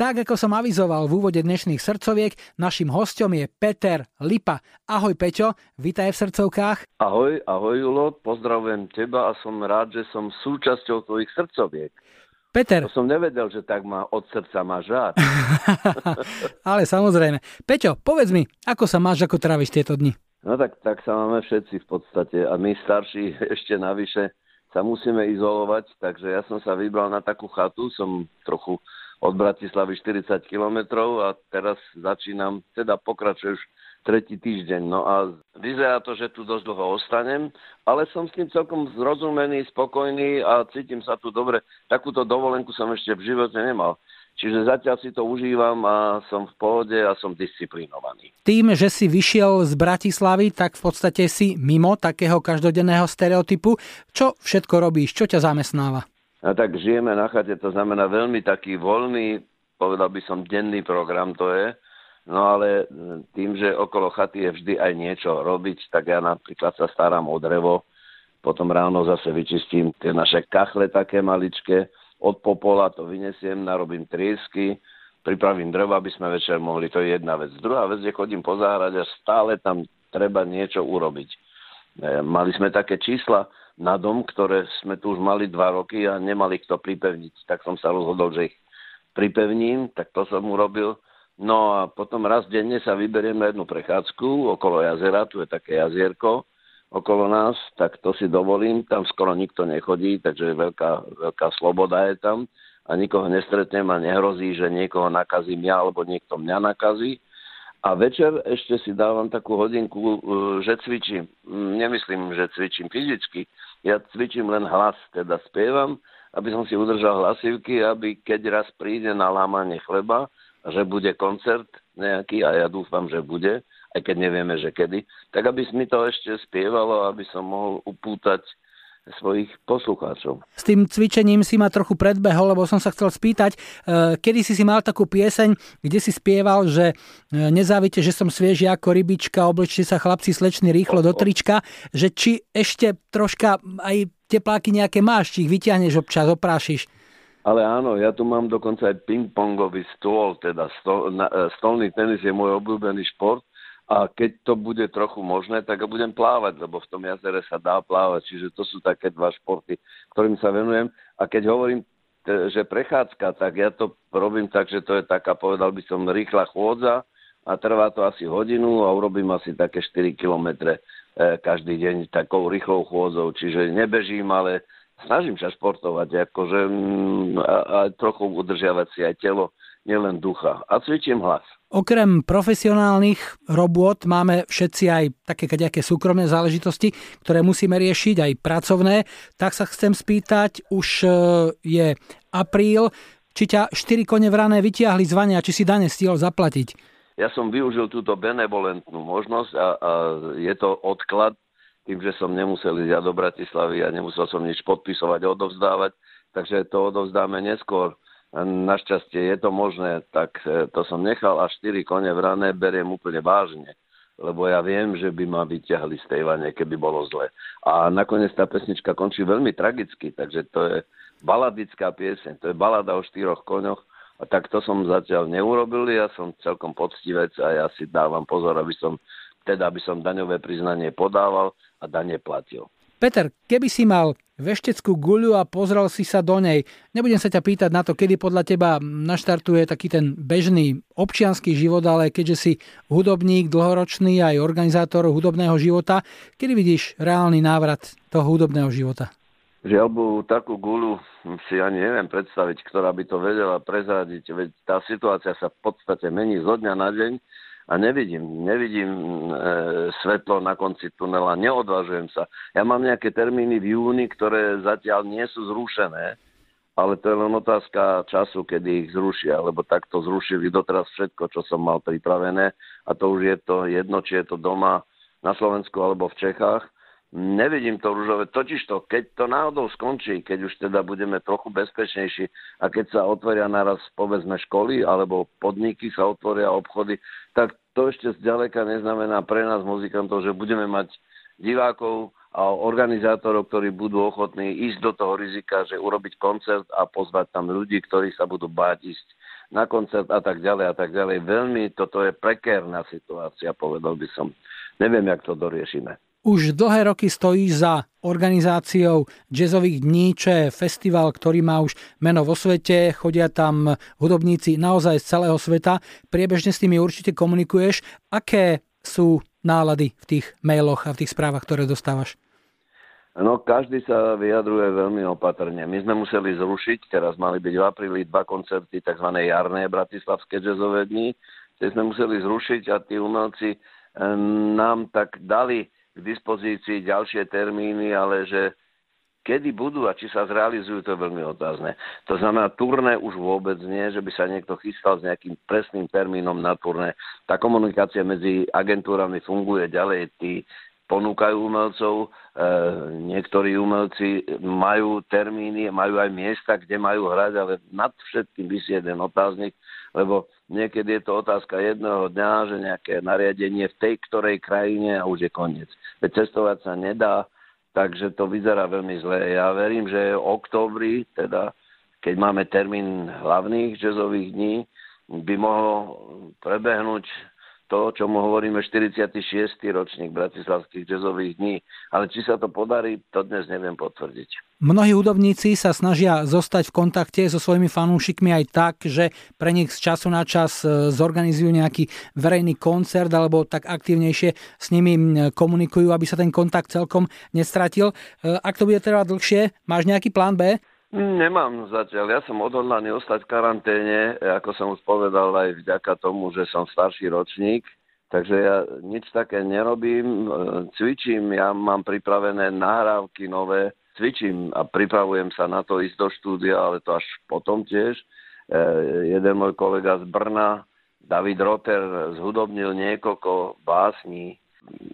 Tak ako som avizoval v úvode dnešných srdcoviek, našim hostom je Peter Lipa. Ahoj Peťo, vítaj v srdcovkách. Ahoj, ahoj Julo, pozdravujem teba a som rád, že som súčasťou tvojich srdcoviek. Peter. To som nevedel, že tak ma od srdca má žár. Ale samozrejme. Peťo, povedz mi, ako sa máš, ako tráviš tieto dni? No tak, tak sa máme všetci v podstate a my starší ešte navyše sa musíme izolovať, takže ja som sa vybral na takú chatu, som trochu od Bratislavy 40 kilometrov a teraz začínam, teda pokračuje už tretí týždeň. No a vyzerá to, že tu dosť dlho ostanem, ale som s tým celkom zrozumený, spokojný a cítim sa tu dobre. Takúto dovolenku som ešte v živote nemal. Čiže zatiaľ si to užívam a som v pohode a som disciplinovaný. Tým, že si vyšiel z Bratislavy, tak v podstate si mimo takého každodenného stereotypu. Čo všetko robíš? Čo ťa zamestnáva? A tak žijeme na chate, to znamená veľmi taký voľný, povedal by som denný program to je. No ale tým, že okolo chaty je vždy aj niečo robiť, tak ja napríklad sa starám o drevo, potom ráno zase vyčistím tie naše kachle také maličké, od popola to vynesiem, narobím triesky, pripravím dreva, aby sme večer mohli, to je jedna vec. Druhá vec je, chodím po záhrade a stále tam treba niečo urobiť. E, mali sme také čísla, na dom, ktoré sme tu už mali dva roky a nemali kto pripevniť. Tak som sa rozhodol, že ich pripevním, tak to som urobil. No a potom raz denne sa vyberiem na jednu prechádzku okolo jazera, tu je také jazierko okolo nás, tak to si dovolím, tam skoro nikto nechodí, takže veľká, veľká sloboda je tam a nikoho nestretnem a nehrozí, že niekoho nakazím ja alebo niekto mňa nakazí. A večer ešte si dávam takú hodinku, že cvičím. Nemyslím, že cvičím fyzicky, ja cvičím len hlas, teda spievam, aby som si udržal hlasivky, aby keď raz príde na lámanie chleba, že bude koncert nejaký, a ja dúfam, že bude, aj keď nevieme, že kedy, tak aby mi to ešte spievalo, aby som mohol upútať svojich poslucháčov. S tým cvičením si ma trochu predbehol, lebo som sa chcel spýtať, e, kedy si si mal takú pieseň, kde si spieval, že e, nezávite, že som svieži ako rybička, oblečte sa chlapci slečný rýchlo do trička, že či ešte troška aj tepláky nejaké máš, či ich vyťahneš občas, oprášiš. Ale áno, ja tu mám dokonca aj ping-pongový stôl, teda stol, na, e, stolný tenis je môj obľúbený šport a keď to bude trochu možné, tak budem plávať, lebo v tom jazere sa dá plávať. Čiže to sú také dva športy, ktorým sa venujem. A keď hovorím, že prechádzka, tak ja to robím tak, že to je taká, povedal by som, rýchla chôdza a trvá to asi hodinu a urobím asi také 4 kilometre e, každý deň takou rýchlou chôdzou. Čiže nebežím, ale snažím sa športovať, akože mm, a, a trochu udržiavať si aj telo, nielen ducha. A cvičím hlas. Okrem profesionálnych robôt máme všetci aj také nejaké súkromné záležitosti, ktoré musíme riešiť, aj pracovné. Tak sa chcem spýtať, už e, je apríl, či ťa 4 kone v rané vytiahli z vania, či si dane stihol zaplatiť? Ja som využil túto benevolentnú možnosť a, a je to odklad tým, že som nemusel ísť ja do Bratislavy a nemusel som nič podpisovať, odovzdávať, takže to odovzdáme neskôr našťastie je to možné, tak e, to som nechal a 4 kone v rané beriem úplne vážne, lebo ja viem, že by ma vyťahli z tej vane, keby bolo zle. A nakoniec tá pesnička končí veľmi tragicky, takže to je baladická pieseň, to je balada o štyroch koňoch a tak to som zatiaľ neurobil, ja som celkom poctivec a ja si dávam pozor, aby som teda aby som daňové priznanie podával a dane platil. Peter, keby si mal vešteckú guľu a pozrel si sa do nej, nebudem sa ťa pýtať na to, kedy podľa teba naštartuje taký ten bežný občianský život, ale keďže si hudobník, dlhoročný aj organizátor hudobného života, kedy vidíš reálny návrat toho hudobného života? Žiaľbu, takú gulu si ani neviem predstaviť, ktorá by to vedela prezradiť, veď tá situácia sa v podstate mení zo dňa na deň a nevidím, nevidím e, svetlo na konci tunela, neodvážujem sa. Ja mám nejaké termíny v júni, ktoré zatiaľ nie sú zrušené, ale to je len otázka času, kedy ich zrušia, lebo takto zrušili doteraz všetko, čo som mal pripravené a to už je to jedno, či je to doma na Slovensku alebo v Čechách Nevidím to rúžové. Totiž to, keď to náhodou skončí, keď už teda budeme trochu bezpečnejší a keď sa otvoria naraz povedzme školy alebo podniky sa otvoria obchody, tak to ešte zďaleka neznamená pre nás muzikantov, že budeme mať divákov a organizátorov, ktorí budú ochotní ísť do toho rizika, že urobiť koncert a pozvať tam ľudí, ktorí sa budú báť ísť na koncert a tak ďalej a tak ďalej. Veľmi toto je prekérna situácia, povedal by som. Neviem, jak to doriešime. Už dlhé roky stojíš za organizáciou jazzových dní, čo je festival, ktorý má už meno vo svete, chodia tam hudobníci naozaj z celého sveta. Priebežne s tými určite komunikuješ. Aké sú nálady v tých mailoch a v tých správach, ktoré dostávaš? No, každý sa vyjadruje veľmi opatrne. My sme museli zrušiť, teraz mali byť v apríli dva koncerty, tzv. jarné bratislavské jazzové dni, tie sme museli zrušiť a tí umelci eh, nám tak dali k dispozícii ďalšie termíny, ale že kedy budú a či sa zrealizujú, to je veľmi otázne. To znamená, turné už vôbec nie, že by sa niekto chystal s nejakým presným termínom na turné. Tá komunikácia medzi agentúrami funguje ďalej. Tí ponúkajú umelcov. E, niektorí umelci majú termíny, majú aj miesta, kde majú hrať, ale nad všetkým by si jeden otáznik, lebo niekedy je to otázka jedného dňa, že nejaké nariadenie v tej ktorej krajine a už je koniec. Veď cestovať sa nedá, takže to vyzerá veľmi zle. Ja verím, že v októbri, teda keď máme termín hlavných jazzových dní, by mohlo prebehnúť to, čo mu hovoríme 46. ročník bratislavských jazzových dní. Ale či sa to podarí, to dnes neviem potvrdiť. Mnohí hudobníci sa snažia zostať v kontakte so svojimi fanúšikmi aj tak, že pre nich z času na čas e, zorganizujú nejaký verejný koncert alebo tak aktívnejšie s nimi komunikujú, aby sa ten kontakt celkom nestratil. E, ak to bude trvať dlhšie, máš nejaký plán B? Nemám zatiaľ. Ja som odhodlaný ostať v karanténe, ako som už povedal aj vďaka tomu, že som starší ročník. Takže ja nič také nerobím, cvičím, ja mám pripravené nahrávky nové, cvičím a pripravujem sa na to ísť do štúdia, ale to až potom tiež. E, jeden môj kolega z Brna, David Rotter, zhudobnil niekoľko básní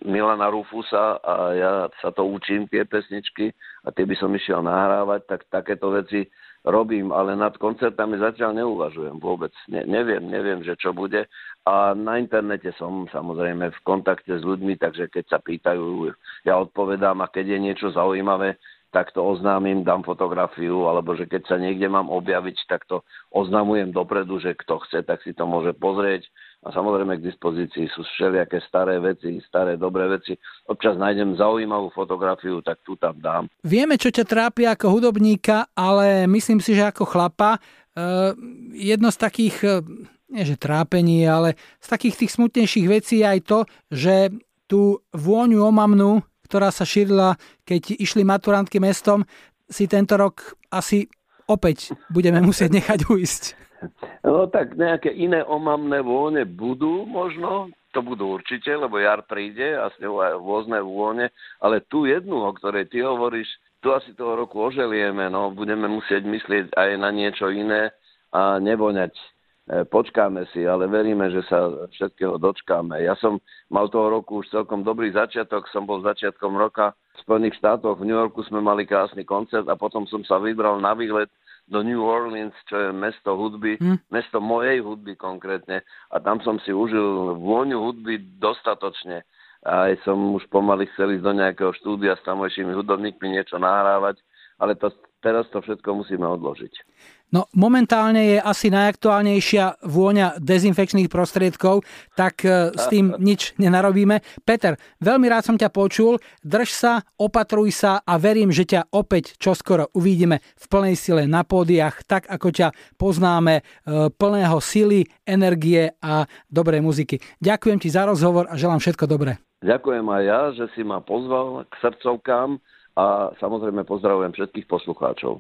Milana Rufusa a ja sa to učím, tie pesničky a tie by som išiel nahrávať, tak takéto veci robím, ale nad koncertami zatiaľ neuvažujem vôbec. Ne, neviem, neviem, že čo bude. A na internete som samozrejme v kontakte s ľuďmi, takže keď sa pýtajú, ja odpovedám a keď je niečo zaujímavé, tak to oznámim, dám fotografiu, alebo že keď sa niekde mám objaviť, tak to oznamujem dopredu, že kto chce, tak si to môže pozrieť a samozrejme k dispozícii sú všelijaké staré veci, staré dobré veci. Občas nájdem zaujímavú fotografiu, tak tu tam dám. Vieme, čo ťa trápi ako hudobníka, ale myslím si, že ako chlapa uh, jedno z takých, uh, nie že trápení, ale z takých tých smutnejších vecí je aj to, že tú vôňu omamnú, ktorá sa šírila, keď išli maturantky mestom, si tento rok asi opäť budeme musieť nechať uísť. No tak nejaké iné omamné vône budú možno, to budú určite, lebo jar príde a s ňou aj rôzne vône, ale tú jednu, o ktorej ty hovoríš, tu asi toho roku oželieme, no budeme musieť myslieť aj na niečo iné a nevoňať. E, počkáme si, ale veríme, že sa všetkého dočkáme. Ja som mal toho roku už celkom dobrý začiatok, som bol začiatkom roka v Spojených štátoch, v New Yorku sme mali krásny koncert a potom som sa vybral na výlet do New Orleans, čo je mesto hudby, hmm. mesto mojej hudby konkrétne. A tam som si užil vôňu hudby dostatočne. A aj som už pomaly chcel ísť do nejakého štúdia s tamojšími hudobníkmi niečo nahrávať, ale to, teraz to všetko musíme odložiť. No momentálne je asi najaktuálnejšia vôňa dezinfekčných prostriedkov, tak e, s tým nič nenarobíme. Peter, veľmi rád som ťa počul, drž sa, opatruj sa a verím, že ťa opäť čoskoro uvidíme v plnej sile na pódiach, tak ako ťa poznáme, e, plného sily, energie a dobrej muziky. Ďakujem ti za rozhovor a želám všetko dobré. Ďakujem aj ja, že si ma pozval k srdcovkám a samozrejme pozdravujem všetkých poslucháčov.